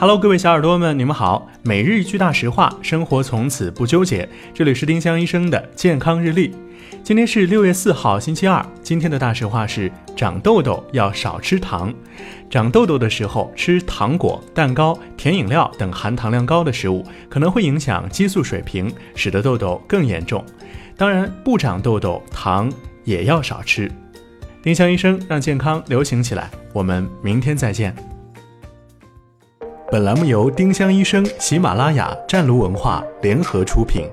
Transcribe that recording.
Hello，各位小耳朵们，你们好。每日一句大实话，生活从此不纠结。这里是丁香医生的健康日历。今天是六月四号，星期二。今天的大实话是：长痘痘要少吃糖。长痘痘的时候吃糖果、蛋糕、甜饮料等含糖量高的食物，可能会影响激素水平，使得痘痘更严重。当然，不长痘痘，糖也要少吃。丁香医生让健康流行起来。我们明天再见。本栏目由丁香医生、喜马拉雅、湛庐文化联合出品。